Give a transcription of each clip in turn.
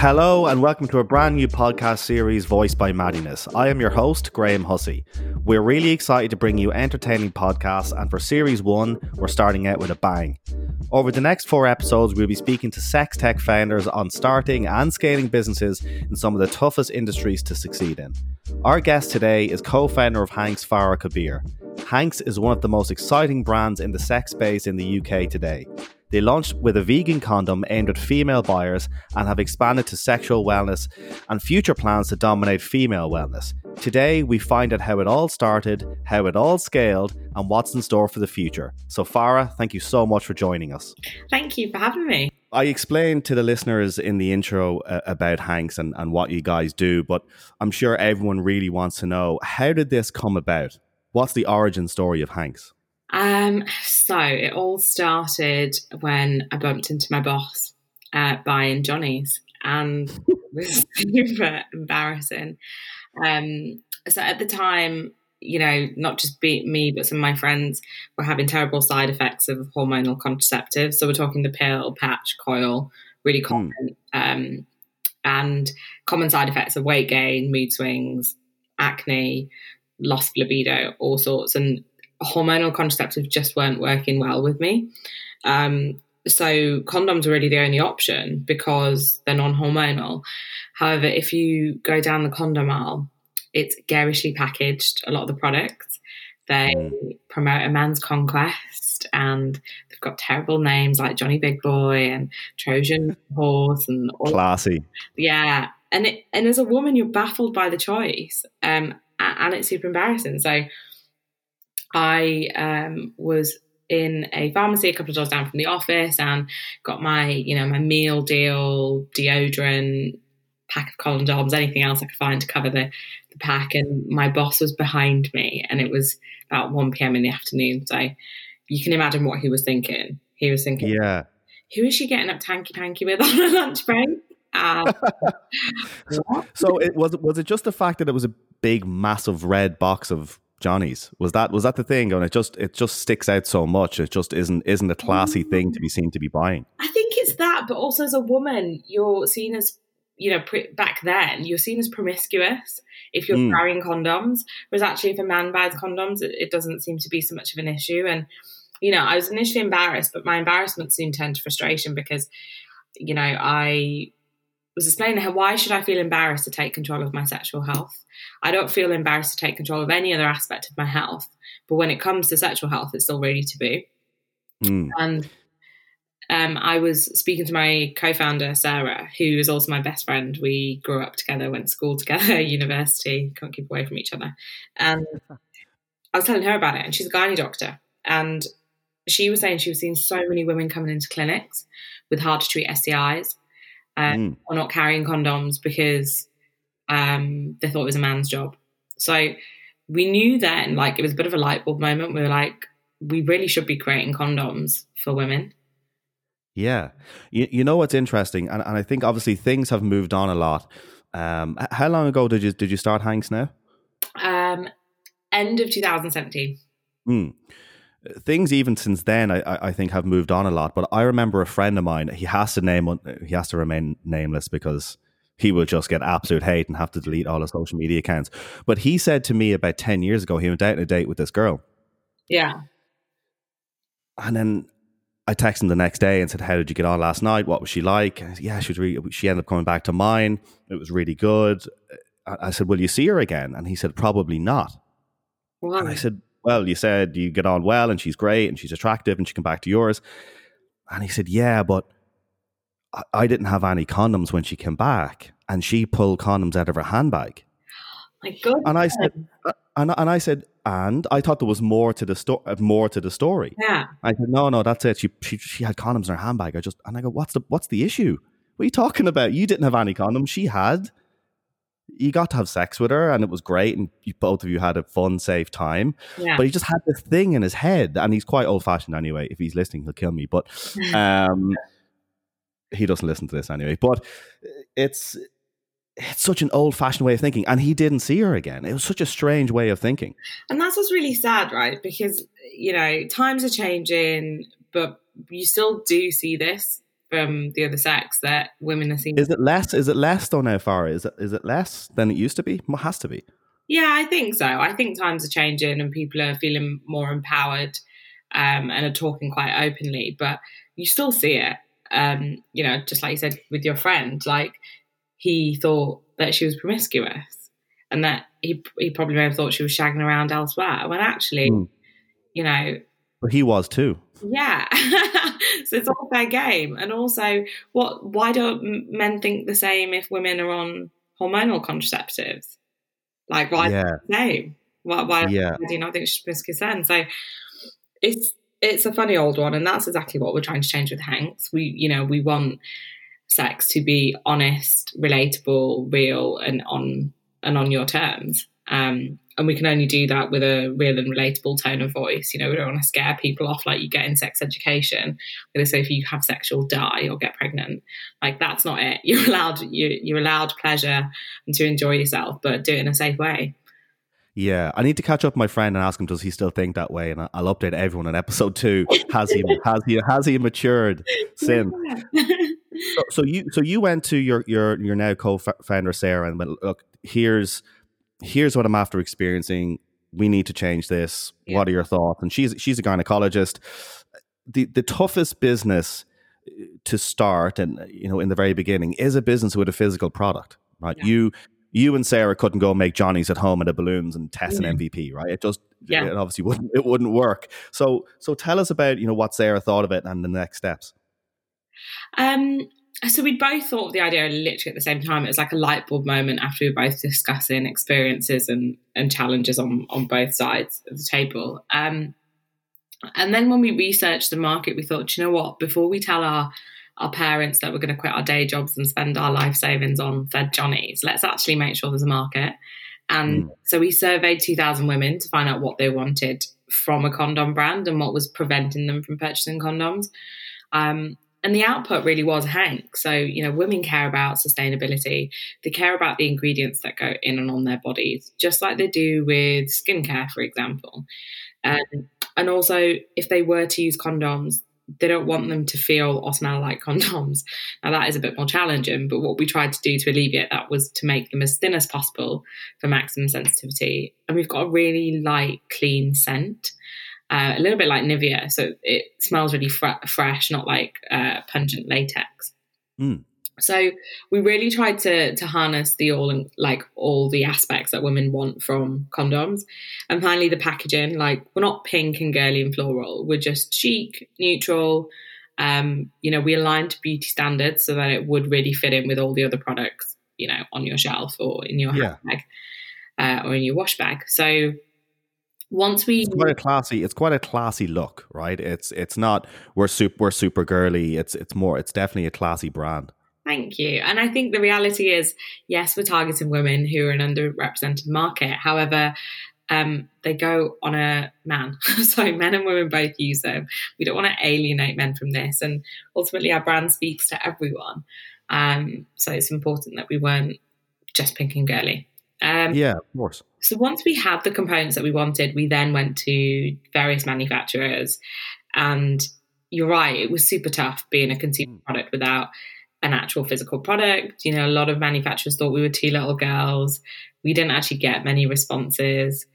Hello and welcome to a brand new podcast series voiced by Maddyness. I am your host, Graham Hussey. We're really excited to bring you entertaining podcasts, and for series one, we're starting out with a bang. Over the next four episodes, we'll be speaking to sex tech founders on starting and scaling businesses in some of the toughest industries to succeed in. Our guest today is co founder of Hanx, Farah Kabir. Hanx is one of the most exciting brands in the sex space in the UK today. They launched with a vegan condom aimed at female buyers and have expanded to sexual wellness and future plans to dominate female wellness. Today, we find out how it all started, how it all scaled, and what's in store for the future. So, Farah, thank you so much for joining us. Thank you for having me. I explained to the listeners in the intro uh, about Hanx and, and what you guys do, but I'm sure everyone really wants to know how did this come about? What's the origin story of Hanx? Um, so it all started when I bumped into my boss uh, buying Johnny's, and it was super embarrassing. Um, so at the time, you know, not just be, me, but some of my friends were having terrible side effects of hormonal contraceptives. So we're talking the pill, patch, coil, really common, mm. um, and common side effects of weight gain, mood swings, acne, lost libido, all sorts. And hormonal contraceptives just weren't working well with me. Um, so condoms are really the only option because they're non-hormonal. However, if you go down the condom aisle, it's garishly packaged. A lot of the products they mm. promote a man's conquest, and they've got terrible names like Johnny Big Boy and Trojan Horse and all classy. Yeah, and it, and as a woman, you're baffled by the choice, um, and it's super embarrassing. So I um, was in a pharmacy a couple of doors down from the office and got my, you know, my meal deal, deodorant, pack of condoms, anything else I could find to cover the, the pack. And my boss was behind me and it was about 1 p.m. in the afternoon. So you can imagine what he was thinking. He was thinking, Yeah. Who is she getting up tanky panky with on her lunch break? Um, so it was was it just the fact that it was a big massive red box of Johnny's. Was that was that the thing? And it just it just sticks out so much. It just isn't isn't a classy thing to be seen to be buying. I think it's that, but also as a woman, you're seen as you know back then you're seen as promiscuous if you're mm. carrying condoms. Whereas actually, if a man buys condoms, it, it doesn't seem to be so much of an issue. And you know, I was initially embarrassed, but my embarrassment soon turned to frustration because you know I was explaining to her why should I feel embarrassed to take control of my sexual health? I don't feel embarrassed to take control of any other aspect of my health, but when it comes to sexual health, it's still really taboo. Mm. And um, I was speaking to my co-founder Sarah, who is also my best friend. We grew up together, went to school together, university, can't keep away from each other. And I was telling her about it, and she's a gynae doctor, and she was saying she was seeing so many women coming into clinics with hard to treat STIs uh, mm. or not carrying condoms because um, they thought it was a man's job. So we knew then, like, it was a bit of a light bulb moment. We were like, we really should be creating condoms for women. Yeah. You, you know what's interesting? And, and I think obviously things have moved on a lot. Um, how long ago did you did you start Hanx now? Um, end of 2017. Mm things even since then I, I think have moved on a lot but i remember a friend of mine he has to name he has to remain nameless because he will just get absolute hate and have to delete all his social media accounts but he said to me about 10 years ago he went out on a date with this girl yeah and then I texted him the next day and said, "How did you get on last night? What was she like?" Said, yeah, she was. Really, she ended up coming back to mine. It was really good. I said, "Will you see her again?" And he said, "Probably not." Why? And I said, well, you said you get on well and she's great and she's attractive and she came back to yours. And he said, yeah, but I didn't have any condoms when she came back and she pulled condoms out of her handbag. My God. And I said, uh, and, and I said, and I thought there was more to the story. Uh, more to the story. Yeah. I said, no, no, that's it. She, she she had condoms in her handbag. I just and I go, what's the what's the issue? What are you talking about? You didn't have any condoms. She had you got to have sex with her and it was great and you, both of you had a fun safe time. Yeah. but he just had this thing in his head and he's quite old fashioned anyway. If he's listening he'll kill me. But um he doesn't listen to this anyway. But it's it's such an old fashioned way of thinking and he didn't see her again. It was such a strange way of thinking. And that's what's really sad right? Because you know times are changing but you still do see this from the other sex that women are seen. Is it less? Is it less though now, Farah? Is it is it less than it used to be? It has to be. Yeah, I think so. I think times are changing and people are feeling more empowered um, and are talking quite openly. But you still see it. Um, you know, just like you said with your friend, like he thought that she was promiscuous and that he he probably may have thought she was shagging around elsewhere when actually, mm. you know, but he was too. Yeah. so it's all fair game. And also, what? Why don't men think the same if women are on hormonal contraceptives? Like, why yeah. the same? Why, why, yeah. why do you not think she's then? So it's it's a funny old one, and that's exactly what we're trying to change with Hanx. We, you know, we want sex to be honest, relatable, real, and on and on your terms. Um, and we can only do that with a real and relatable tone of voice. You know, we don't want to scare people off like you get in sex education, where they say if you have sex, you'll die or get pregnant. Like that's not it. You're allowed you you're allowed pleasure and to enjoy yourself, but do it in a safe way. Yeah, I need to catch up with my friend and ask him does he still think that way, and I'll update everyone in episode two. Has he has he has he matured since? so, so, you so you went to your your your now co-founder Sarah and went look here's here's what I'm after experiencing. We need to change this. Yeah. What are your thoughts? And she's she's a gynecologist. The the toughest business uh, to start and you know in the very beginning is a business with a physical product, right? Yeah. You you and Sarah couldn't go make Johnny's at home and the balloons and test an MVP, right? It just yeah. it obviously wouldn't it wouldn't work. So so tell us about, you know, what Sarah thought of it and the next steps. Um so we both thought of the idea literally at the same time. It was like a light bulb moment after we were both discussing experiences and, and challenges on, on both sides of the table. Um, and then when we researched the market, we thought, you know what, before we tell our our parents that we're going to quit our day jobs and spend our life savings on fed Johnnies, let's actually make sure there's a market. And mm. so we surveyed 2,000 women to find out what they wanted from a condom brand and what was preventing them from purchasing condoms. Um, and the output really was Hank. So, you know, women care about sustainability. They care about the ingredients that go in and on their bodies, just like they do with skincare, for example. Um, and also, if they were to use condoms, they don't want them to feel or smell like condoms. Now, that is a bit more challenging, but what we tried to do to alleviate that was to make them as thin as possible for maximum sensitivity. And we've got a really light, clean scent uh, a little bit like Nivea. So it smells really fr- fresh, not like uh, pungent latex. Mm. So we really tried to to harness the all and like all the aspects that women want from condoms. And finally, the packaging. Like we're not pink and girly and floral. We're just chic, neutral. Um, you know, we aligned to beauty standards so that it would really fit in with all the other products. You know, on your shelf or in your yeah. handbag uh, or in your wash bag. So once we it's quite a classy it's quite a classy look right it's it's not we're super we're super girly it's it's more it's definitely a classy brand thank you and i think the reality is yes we're targeting women who are an underrepresented market however um, they go on a man. so men and women both use them. We don't want to alienate men from this. And ultimately, our brand speaks to everyone. Um, so it's important that we weren't just pink and girly. Um, yeah, of course. So once we had the components that we wanted, we then went to various manufacturers. And you're right, it was super tough being a consumer mm. product without an actual physical product. You know, a lot of manufacturers thought we were two little girls. We didn't actually get many responses.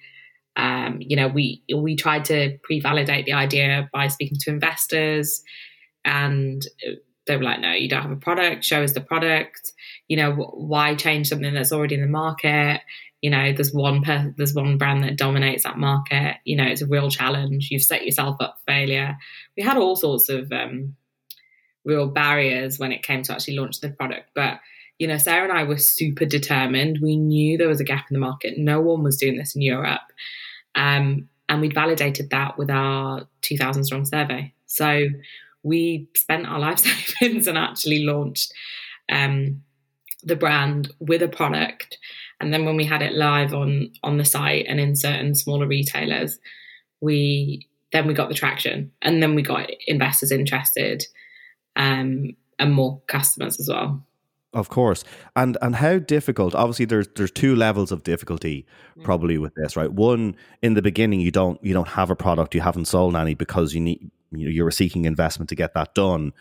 Um, you know, we we tried to pre-validate the idea by speaking to investors, and they were like, "No, you don't have a product. Show us the product." you know why change something that's already in the market? You know there's one per- there's one brand that dominates that market. You know it's a real challenge. You've set yourself up for failure. We had all sorts of um, real barriers when it came to actually launch the product but you know sarah and i were super determined. We knew there was a gap in the market. No one was doing this in europe um, and we'd validated that with our 2000 strong survey. So we spent our life savings and actually launched um, the brand with a product. And then when we had it live on on the site and in certain smaller retailers we then we got the traction and then we got investors interested um, and more customers as well. Of course. And and how difficult obviously there's there's two levels of difficulty mm. probably with this right? One in the beginning you don't you don't have a product you haven't sold any because you need you know, you were seeking investment to get that done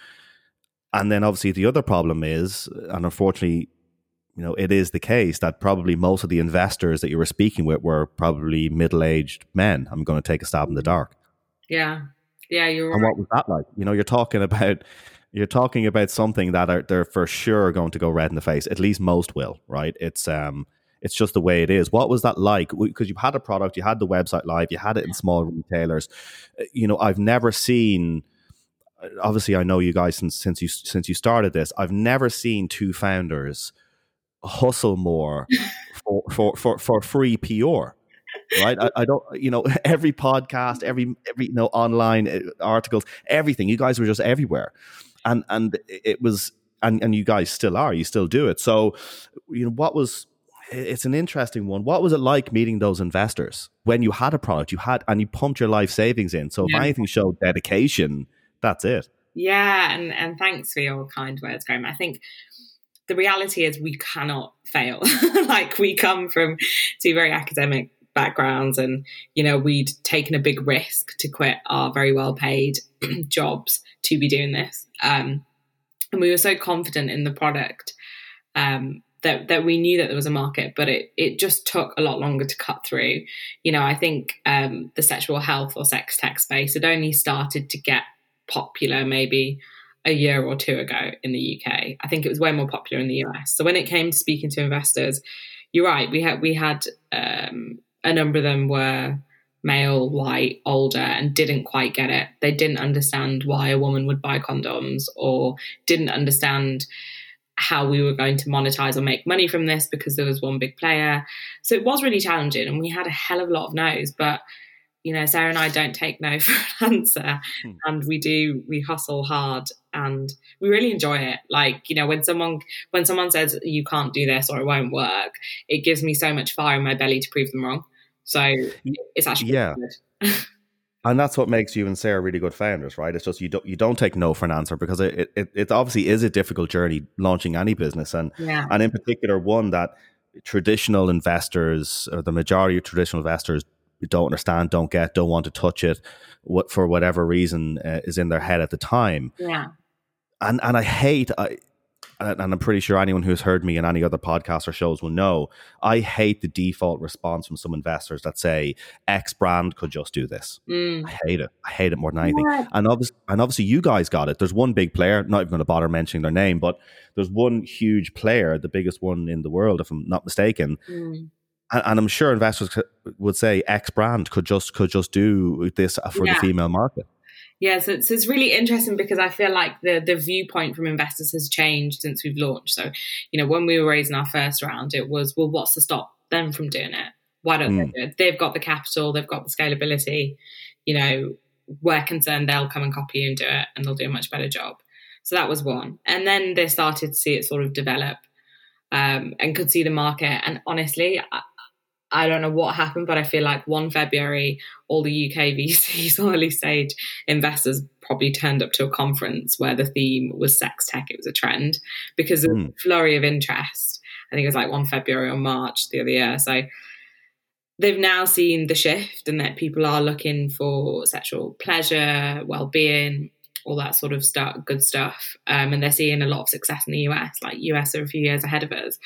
and then obviously the other problem is, and unfortunately, you know, it is the case that probably most of the investors that you were speaking with were probably middle-aged men. I'm going to take a stab in the dark. Yeah, yeah, you're. And what was that like? You know, you're talking about you're talking about something that are they're for sure going to go red in the face. At least most will, right? It's um, it's just the way it is. What was that like? Because you had a product, you had the website live, you had it in small retailers. Uh, you know, I've never seen. Uh, obviously, I know you guys since since you since you started this. I've never seen two founders hustle more for for for, for free PR right? I, I, don't, you know, every podcast, every every you know online uh, articles, everything. You guys were just everywhere, and and it was, and and you guys still are. You still do it. So, you know, what was? It's an interesting one. What was it like meeting those investors when you had a product you had and you pumped your life savings in? So yeah. if anything showed dedication, that's it. Yeah, and and thanks for your kind words, Graham. I think the reality is we cannot fail. like we come from two very academic backgrounds and you know we'd taken a big risk to quit our very well paid jobs to be doing this um, and we were so confident in the product um, that that we knew that there was a market but it it just took a lot longer to cut through you know i think um, the sexual health or sex tech space had only started to get popular maybe a year or two ago in the UK. I think it was way more popular in the US. So when it came to speaking to investors, you're right. We had we had um, a number of them were male, white, older, and didn't quite get it. They didn't understand why a woman would buy condoms or didn't understand how we were going to monetize or make money from this because there was one big player. So it was really challenging and we had a hell of a lot of no's, but you know, Sarah and I don't take no for an answer hmm. and we do we hustle hard and we really enjoy it. Like, you know, when someone when someone says you can't do this or it won't work, it gives me so much fire in my belly to prove them wrong. So it's actually yeah. and that's what makes you and Sarah really good founders, right? It's just you don't you don't take no for an answer because it it, it obviously is a difficult journey launching any business, and yeah. and in particular one that traditional investors or the majority of traditional investors don't understand, don't get, don't want to touch it, what for whatever reason uh, is in their head at the time. Yeah, and and I hate I and I'm pretty sure anyone who's heard me in any other podcast or shows will know, I hate the default response from some investors that say X brand could just do this. Mm. I hate it. I hate it more than anything. Yeah. And obviously, and obviously, you guys got it. There's one big player. Not even going to bother mentioning their name, but there's one huge player, the biggest one in the world, if I'm not mistaken. Mm. And, and, I'm sure investors would say X brand could just could just do this for yeah. the female market. Yeah, so it's, it's really interesting because I feel like the the viewpoint from investors has changed since we've launched. So, you know, when we were raising our first round, it was, well, what's to stop them from doing it? Why don't mm. they do it? They've got the capital, they've got the scalability. You know, we're concerned they'll come and copy you and do it, and they'll do a much better job. So that was one. And then they started to see it sort of develop um, and could see the market. And honestly, I don't know what happened, but I feel like one February, all the UK VCs, or early stage investors, probably turned up to a conference where the theme was sex tech. It was a trend because of mm. flurry of interest. I think it was like one February or March the other year. So they've now seen the shift and that people are looking for sexual pleasure, well being, all that sort of stuff, good stuff. Um, and they're seeing a lot of success in the US. Like US are a few years ahead of us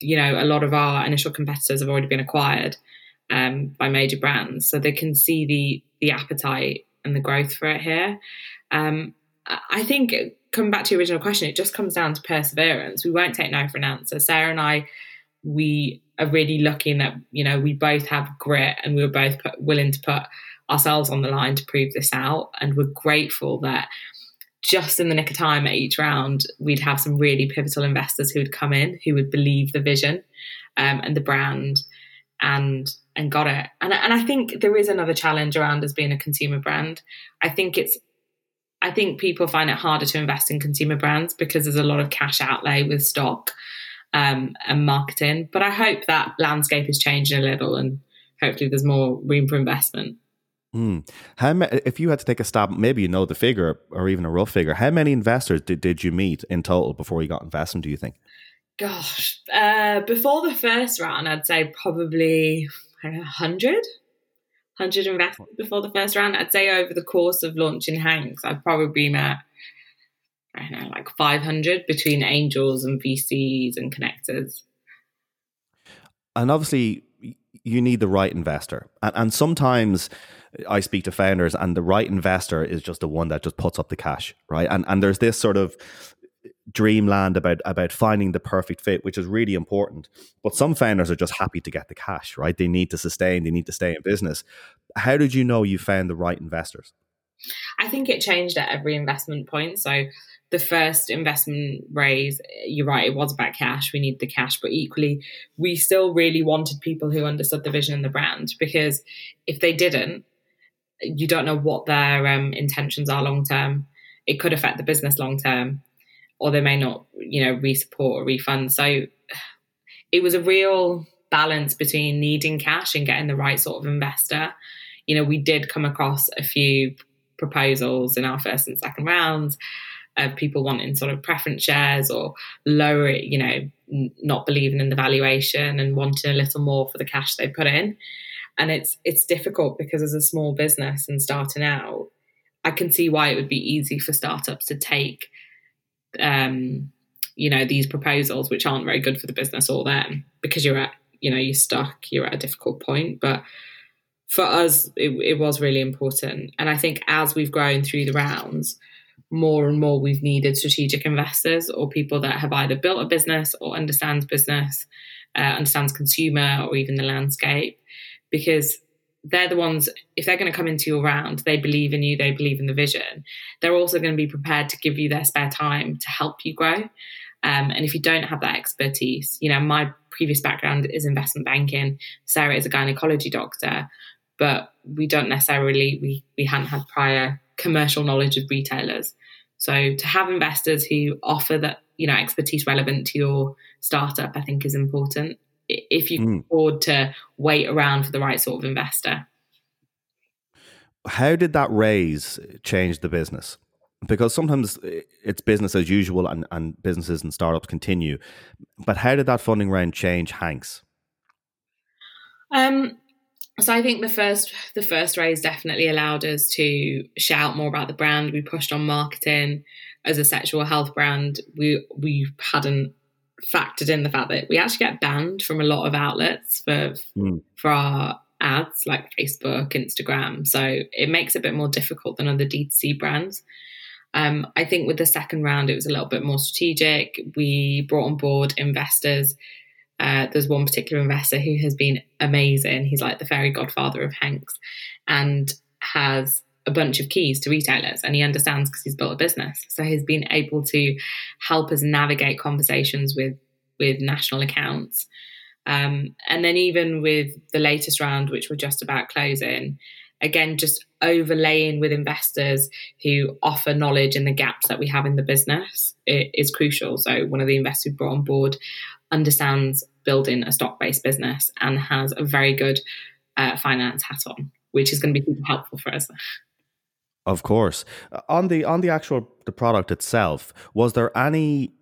you know, a lot of our initial competitors have already been acquired um, by major brands, so they can see the the appetite and the growth for it here. Um, I think coming back to your original question, it just comes down to perseverance. We won't take no for an answer. Sarah and I, we are really lucky in that you know we both have grit and we were both put, willing to put ourselves on the line to prove this out, and we're grateful that just in the nick of time at each round, we'd have some really pivotal investors who would come in who would believe the vision um, and the brand and and got it. And and I think there is another challenge around as being a consumer brand. I think it's I think people find it harder to invest in consumer brands because there's a lot of cash outlay with stock um, and marketing. But I hope that landscape is changing a little and hopefully there's more room for investment. Mm. How ma- if you had to take a stab, maybe you know the figure or even a rough figure. How many investors did, did you meet in total before you got investment? Do you think? Gosh, uh, before the first round, I'd say probably a hundred. 100 investors before the first round. I'd say over the course of launching Hanx, I've probably met, I don't know, like 500 between angels and VCs and connectors. And obviously, you need the right investor. And, and sometimes I speak to founders, and the right investor is just the one that just puts up the cash, right? And and there's this sort of dreamland about about finding the perfect fit, which is really important. But some founders are just happy to get the cash, right? They need to sustain, they need to stay in business. How did you know you found the right investors? I think it changed at every investment point. So the first investment raise, you're right, it was about cash. We need the cash, but equally, we still really wanted people who understood the vision and the brand because if they didn't, you don't know what their um, intentions are long term. It could affect the business long term or they may not, you know, re-support or refund. So it was a real balance between needing cash and getting the right sort of investor. You know, we did come across a few proposals in our first and second rounds of people wanting sort of preference shares or lower, you know, not believing in the valuation and wanting a little more for the cash they put in. And it's it's difficult because as a small business and starting out, I can see why it would be easy for startups to take um, you know these proposals which aren't very good for the business or them because you're at you know you're stuck you're at a difficult point but for us it, it was really important and i think as we've grown through the rounds more and more we've needed strategic investors or people that have either built a business or understands business uh, understands consumer or even the landscape. Because they're the ones if they're going to come into your round they believe in you they believe in the vision. They're also going to be prepared to give you their spare time to help you grow. Um, and if you don't have that expertise you know my previous background is investment banking. Sarah is a gynecology doctor but we don't necessarily we we hadn't had prior commercial knowledge of retailers so to have investors who offer that you know expertise relevant to your startup i think is important if you can mm. afford to wait around for the right sort of investor. How did that raise change the business? Because sometimes it's business as usual and, and businesses and startups continue. But how did that funding round change Hanx? Um, so I think the first the first raise definitely allowed us to shout more about the brand. We pushed on marketing as a sexual health brand. We we hadn't factored in the fact that we actually get banned from a lot of outlets for mm. for our ads like Facebook, Instagram. So it makes it a bit more difficult than other D2C brands. Um, I think with the second round, it was a little bit more strategic. We brought on board investors. Uh, there's one particular investor who has been amazing. He's like the fairy godfather of Hanx and has a bunch of keys to retailers and he understands because he's built a business. So he's been able to help us navigate conversations with with national accounts. Um, and then even with the latest round, which we're just about closing, again, just overlaying with investors who offer knowledge in the gaps that we have in the business is crucial. So one of the investors we brought on board understands building a stock-based business and has a very good uh, finance hat on, which is going to be super helpful for us. Of course. On the on the actual the product itself, was there any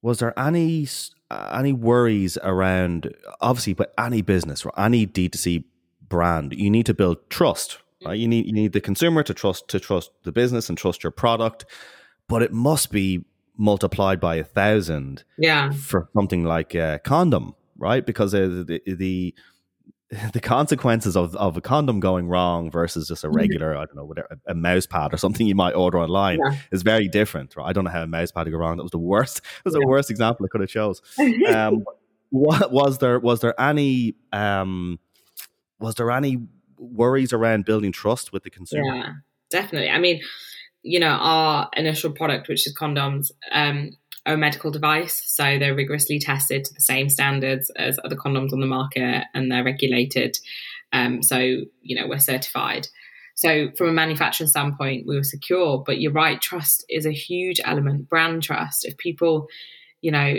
was there any any worries around obviously but any business or any D2C brand, you need to build trust. Right? You need you need the consumer to trust to trust the business and trust your product, but it must be multiplied by a thousand yeah. for something like a condom, right? Because uh, the, the the consequences of, of a condom going wrong versus just a mm-hmm. regular, I don't know, whatever, a mouse pad or something you might order online yeah. is very different. Right? I don't know how a mouse pad to go wrong. That was the worst. It was yeah. the worst example I could have chose. Um, what was there? Was there any? Um, was there any worries around building trust with the consumer? Yeah, definitely. I mean, you know, our initial product, which is condoms, um, a medical device, so they're rigorously tested to the same standards as other condoms on the market, and they're regulated. Um, so you know we're certified. So from a manufacturing standpoint, we were secure. But you're right, trust is a huge element. Brand trust. If people, you know,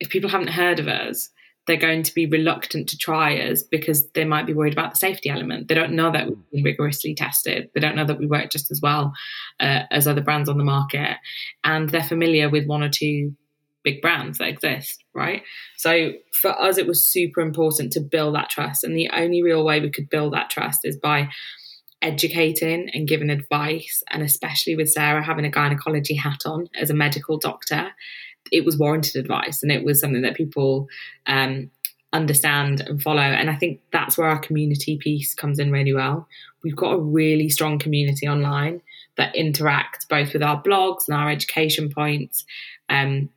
if people haven't heard of us, they're going to be reluctant to try us because they might be worried about the safety element. They don't know that we've been rigorously tested. They don't know that we work just as well uh, as other brands on the market. And they're familiar with one or two big brands that exist, right? So for us, it was super important to build that trust. And the only real way we could build that trust is by educating and giving advice, and especially with Sarah having a gynecology hat on as a medical doctor, it was warranted advice and it was something that people um, understand and follow. And I think that's where our community piece comes in really well. We've got a really strong community online that interact both with our blogs and our education points. Um,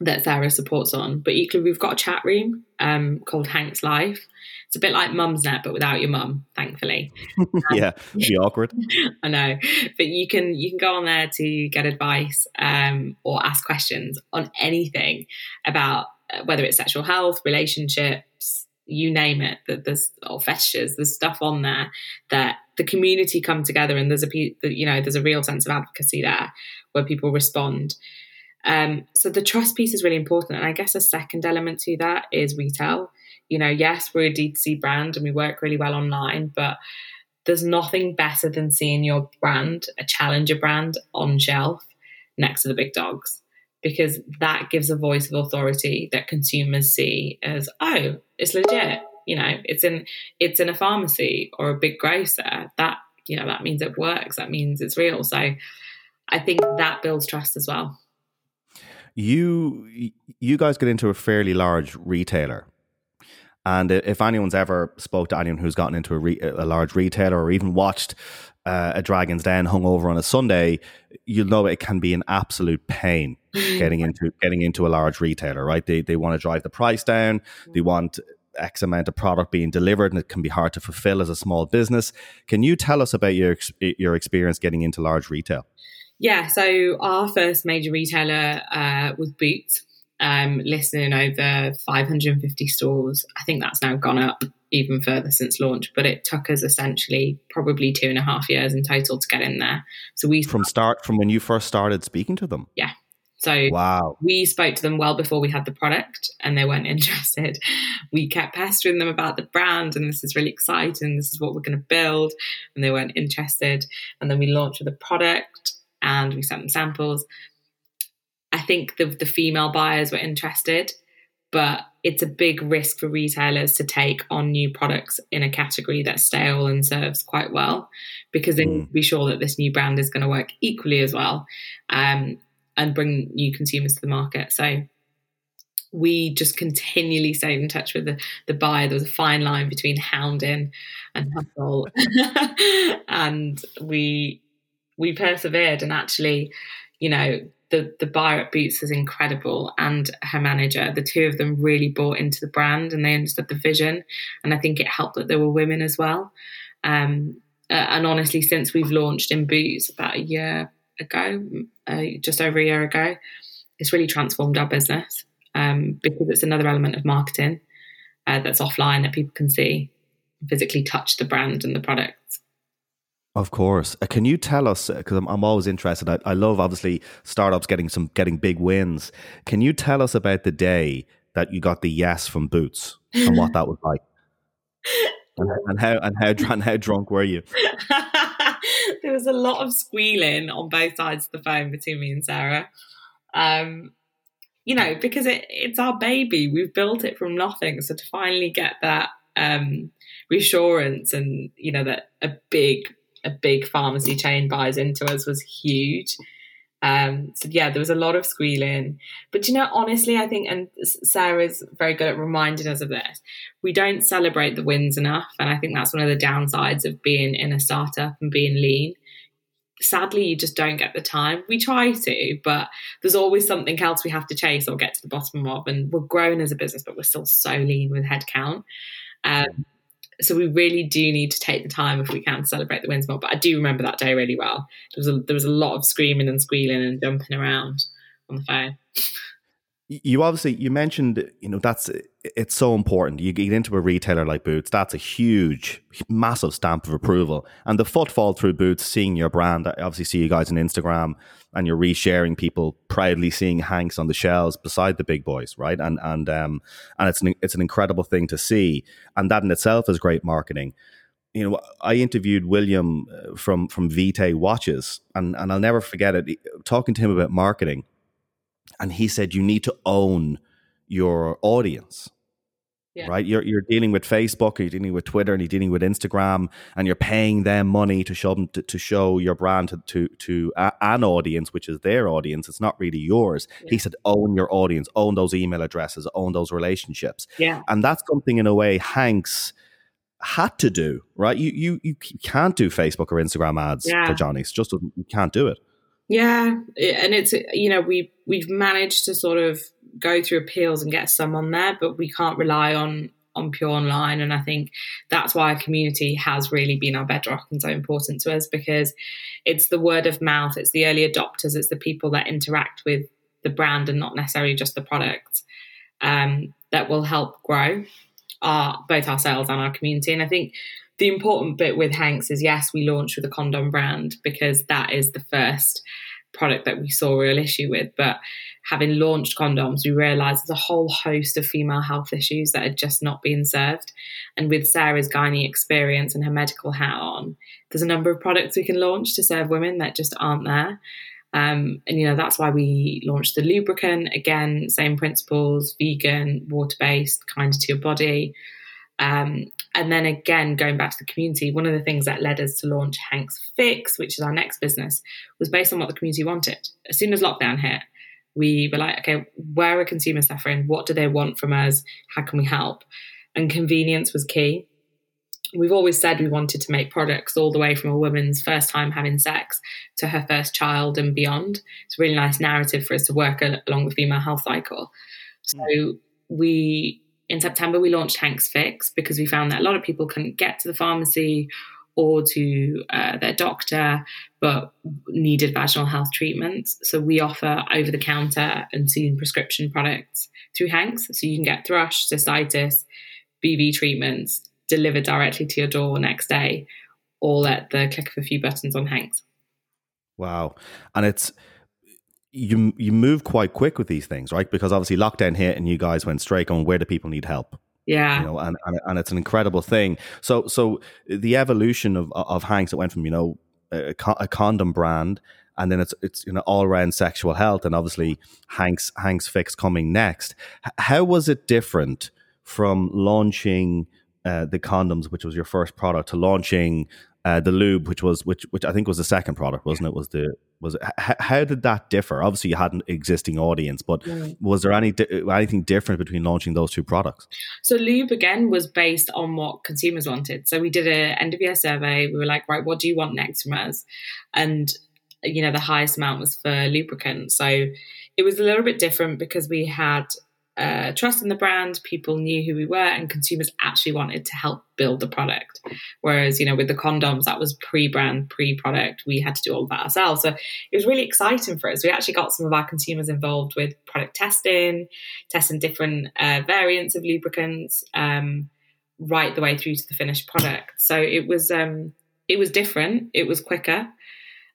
that Sarah supports on. But equally, we've got a chat room um, called Hanx Life. It's a bit like Mumsnet, but without your mum, thankfully. yeah, be awkward. I know, but you can you can go on there to get advice um, or ask questions on anything about uh, whether it's sexual health, relationships, you name it. That there's or fetishes, there's stuff on there that the community come together and there's a you know there's a real sense of advocacy there where people respond um, so the trust piece is really important. And I guess a second element to that is retail. You know, yes, we're a D2C brand and we work really well online, but there's nothing better than seeing your brand, a challenger brand, on shelf next to the big dogs. Because that gives a voice of authority that consumers see as, oh, it's legit. You know, it's in it's in a pharmacy or a big grocer. That, you know, that means it works. That means it's real. So I think that builds trust as well you you guys get into a fairly large retailer and if anyone's ever spoke to anyone who's gotten into a, re- a large retailer or even watched uh, a Dragon's Den hung over on a Sunday, you'll know it can be an absolute pain getting into getting into a large retailer. Right? They they want to drive the price down. They want X amount of product being delivered, and it can be hard to fulfill as a small business. Can you tell us about your your experience getting into large retail? Yeah, so our first major retailer uh, was Boots, um, listing over 550 stores. I think that's now gone up even further since launch, but it took us essentially probably two and a half years in total to get in there. So we from start from when you first started speaking to them. Yeah. So wow. we spoke to them well before we had the product and they weren't interested. We kept pestering them about the brand and this is really exciting. This is what we're going to build. And they weren't interested. And then we launched with the product and we sent them samples. I think the, the female buyers were interested, but it's a big risk for retailers to take on new products in a category that's stale and serves quite well because they need to be sure that this new brand is going to work equally as well um, and bring new consumers to the market. So we just continually stayed in touch with the, the buyer. There was a fine line between hounding and hustle. and we we persevered and actually, you know, the the buyer at Boots is incredible and her manager. The two of them really bought into the brand and they understood the vision. And I think it helped that there were women as well. Um, uh, and honestly, since we've launched in Boots about a year ago, uh, just over a year ago, it's really transformed our business um, because it's another element of marketing uh, that's offline that people can see, physically touch the brand and the products. Of course. Uh, can you tell us because uh, I'm, I'm, always interested. I, I, love obviously startups getting some getting big wins. Can you tell us about the day that you got the yes from Boots and what that was like? and, and, how and how and how drunk were you? there was a lot of squealing on both sides of the phone between me and Sarah. Um, you know, because it, it's our baby. We've built it from nothing. So to finally get that um, reassurance and you know that a big a big pharmacy chain buys into us was huge. Um, so yeah, there was a lot of squealing. But you know, honestly, I think, and Sarah's very good at reminding us of this. We don't celebrate the wins enough, and I think that's one of the downsides of being in a startup and being lean. Sadly, you just don't get the time. We try to, but there's always something else we have to chase or get to the bottom of. And we're growing as a business, but we're still so lean with headcount. Um, so we really do need to take the time if we can to celebrate the wins more. But I do remember that day really well. There was a, there was a lot of screaming and squealing and jumping around on the phone. You obviously you mentioned you know that's it's so important. You get into a retailer like Boots, that's a huge, massive stamp of approval, and the footfall through Boots, seeing your brand. I obviously see you guys on Instagram, and you're resharing people proudly seeing Hanx on the shelves beside the big boys, right? And and um and it's an it's an incredible thing to see, and that in itself is great marketing you know, I interviewed William uh, from from Vitae Watches, and and I'll never forget it. Talking to him about marketing, and he said you need to own your audience yeah. right? You're you're dealing with Facebook, you're dealing with Twitter, and you're dealing with Instagram, and you're paying them money to show them to, to show your brand to to, to a, an audience, which is their audience. It's not really yours. Yeah. He said, own your audience, own those email addresses, own those relationships. Yeah, and that's something in a way Hanx had to do, right? You you you can't do Facebook or Instagram ads yeah. for Johnny's. Just you can't do it. Yeah, and it's you know we we've managed to sort of go through appeals and get some on there, but we can't rely on on pure online. And I think that's why our community has really been our bedrock and so important to us because it's the word of mouth, it's the early adopters, it's the people that interact with the brand and not necessarily just the product um, that will help grow our both our sales and our community. And I think the important bit with Hanx is yes, we launched with a condom brand because that is the first product that we saw a real issue with. But having launched condoms, we realised there's a whole host of female health issues that are just not being served. And with Sarah's gynae experience and her medical hat on, there's a number of products we can launch to serve women that just aren't there. Um, and you know that's why we launched the lubricant again, same principles, vegan, water based, kinder to your body. Um, and then again, going back to the community, one of the things that led us to launch Hanx Fix, which is our next business, was based on what the community wanted. As soon as lockdown hit, we were like, okay, where are consumers suffering? What do they want from us? How can we help? And convenience was key. We've always said we wanted to make products all the way from a woman's first time having sex to her first child and beyond. It's a really nice narrative for us to work along the female health cycle. So mm. we in September, we launched Hanx Fix because we found that a lot of people couldn't get to the pharmacy or to uh, their doctor, but needed vaginal health treatments. So we offer over the counter and soon prescription products through Hanx. So you can get thrush, cystitis, BV treatments delivered directly to your door next day, all at the click of a few buttons on Hanx. Wow. And it's you you move quite quick with these things, right? Because obviously lockdown hit and you guys went straight on where do people need help? Yeah. You know, and, and, and it's an incredible thing. So so the evolution of of Hanx, it went from, you know, a, a condom brand and then it's it's you know all around sexual health and obviously Hanx Hanx Fix coming next. How was it different from launching uh, the condoms, which was your first product, to launching uh, the lube, which was which which I think was the second product, wasn't it? Was the was it, h- how did that differ? Obviously, you had an existing audience, but was there any anything different between launching those two products? So lube again was based on what consumers wanted. So we did a end of year survey. We were like, right, what do you want next from us? And you know, the highest amount was for lubricant. So it was a little bit different because we had uh, trust in the brand. People knew who we were, and consumers actually wanted to help build the product. Whereas, you know, with the condoms, that was pre-brand, pre-product. We had to do all that ourselves. So it was really exciting for us. We actually got some of our consumers involved with product testing, testing different uh, variants of lubricants, um, right the way through to the finished product. So it was um, it was different. It was quicker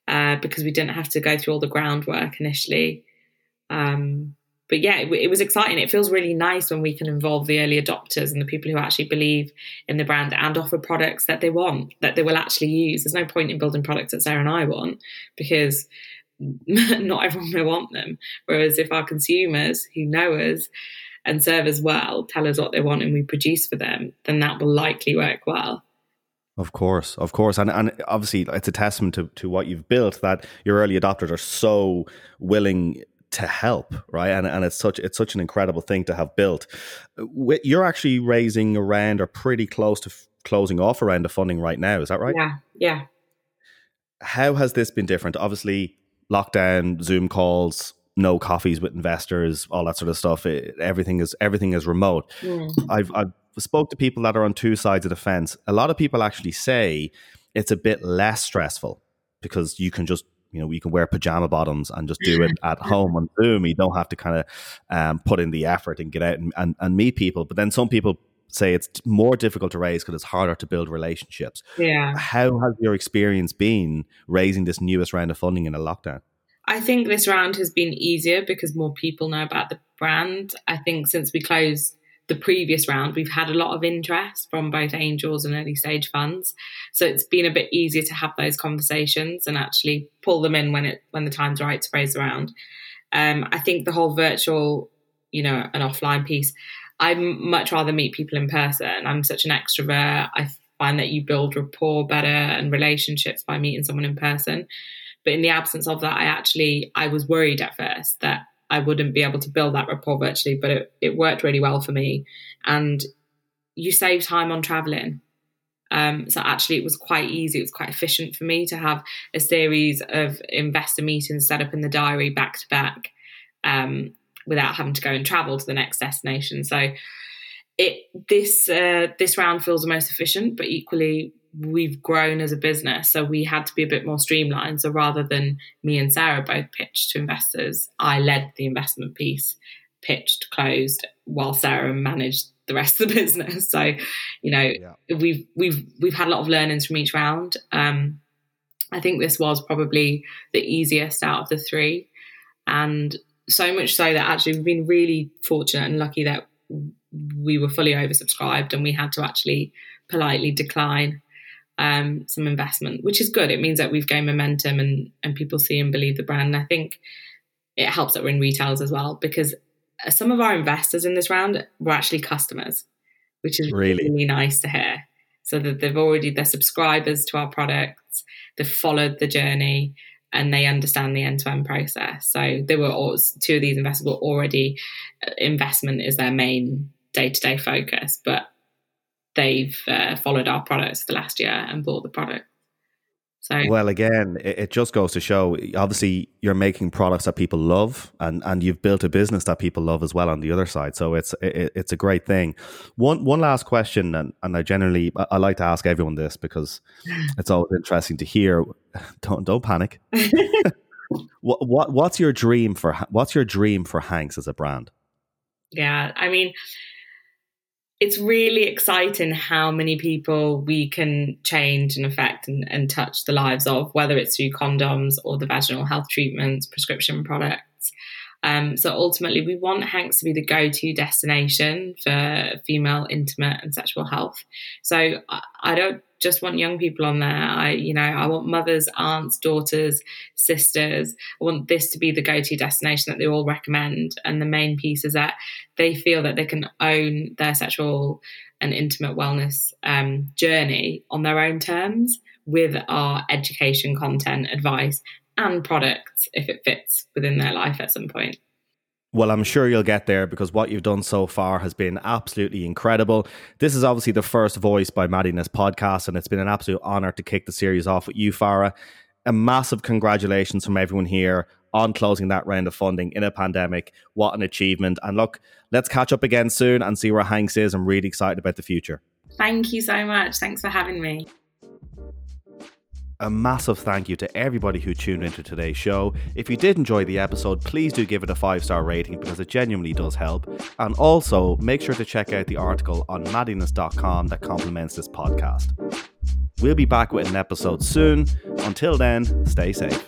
uh, because we didn't have to go through all the groundwork initially. Um, but yeah, it, it, was exciting. It feels really nice when we can involve the early adopters and the people who actually believe in the brand and offer products that they want, that they will actually use. There's no point in building products that Sarah and I want because not everyone will want them. Whereas if our consumers who know us and serve us well tell us what they want and we produce for them, then that will likely work well. Of course, of course, and and obviously it's a testament to, to what you've built that your early adopters are so willing to help, right? And and it's such it's such an incredible thing to have built. You're actually raising around or pretty close to f- closing off around the funding right now. Is that right? Yeah, yeah. How has this been different? Obviously, lockdown, Zoom calls, no coffees with investors, all that sort of stuff. It, everything is everything is remote. Mm. I've I've spoke to people that are on two sides of the fence. A lot of people actually say it's a bit less stressful because you can just you know, you can wear pajama bottoms and just do it at home on Zoom. You don't have to kind of um, put in the effort and get out and, and, and meet people. But then some people say it's more difficult to raise because it's harder to build relationships. Yeah. How has your experience been raising this newest round of funding in a lockdown? I think this round has been easier because more people know about the brand. I think since we closed the previous round, we've had a lot of interest from both angels and early stage funds. So it's been a bit easier to have those conversations and actually pull them in when it when the time's right to raise around. Um, I think the whole virtual, you know, an offline piece. I'd much rather meet people in person. I'm such an extrovert. I find that you build rapport better and relationships by meeting someone in person. But in the absence of that, I actually I was worried at first that I wouldn't be able to build that rapport virtually, but it, it worked really well for me. And you save time on traveling. Um, so actually, it was quite easy. It was quite efficient for me to have a series of investor meetings set up in the diary back to back um, without having to go and travel to the next destination. So it this uh, this round feels the most efficient, but equally we've grown as a business, so we had to be a bit more streamlined. So rather than me and Sarah both pitch to investors, I led the investment piece, pitched, closed, while Sarah managed the rest of the business. So, you know, yeah. we've we've we've had a lot of learnings from each round. Um, I think this was probably the easiest out of the three, and so much so that actually we've been really fortunate and lucky that we were fully oversubscribed and we had to actually politely decline um, some investment, which is good. It means that we've gained momentum and and people see and believe the brand. And I think it helps that we're in retails as well because some of our investors in this round were actually customers, which is really, really nice to hear. So that they've already they're subscribers to our products, they've followed the journey, and they understand the end to end process. So they were all, two of these investors were already uh, investment is their main day to day focus, but they've uh, followed our products for the last year and bought the product. So well, again, it, it, just goes to show. Obviously, you're making products that people love, and, and you've built a business that people love as well on the other side. So it's it, it's a great thing. One one last question, and, and I generally I like to ask everyone this because it's always interesting to hear. Don't don't panic. what what what's your dream for what's your dream for Hanx as a brand? Yeah, I mean, it's really exciting how many people we can change and affect and, and touch the lives of, whether it's through condoms or the vaginal health treatments, prescription products. Um, so ultimately, we want Hanx to be the go-to destination for female intimate and sexual health. So I, I don't just want young people on there. I, you know, I want mothers, aunts, daughters, sisters. I want this to be the go-to destination that they all recommend. And the main piece is that they feel that they can own their sexual and intimate wellness um, journey on their own terms with our education, content, advice, and products if it fits within their life at some point. Well, I'm sure you'll get there because what you've done so far has been absolutely incredible. This is obviously the first voice by Maddyness podcast, and it's been an absolute honor to kick the series off with you, Farah. A massive congratulations from everyone here on closing that round of funding in a pandemic. What an achievement. And look, let's catch up again soon and see where Hanx is. I'm really excited about the future. Thank you so much. Thanks for having me a massive thank you to everybody who tuned into today's show. If you did enjoy the episode, please do give it a five star rating because it genuinely does help. And also, make sure to check out the article on maddyness.com that complements this podcast. We'll be back with an episode soon. Until then, stay safe.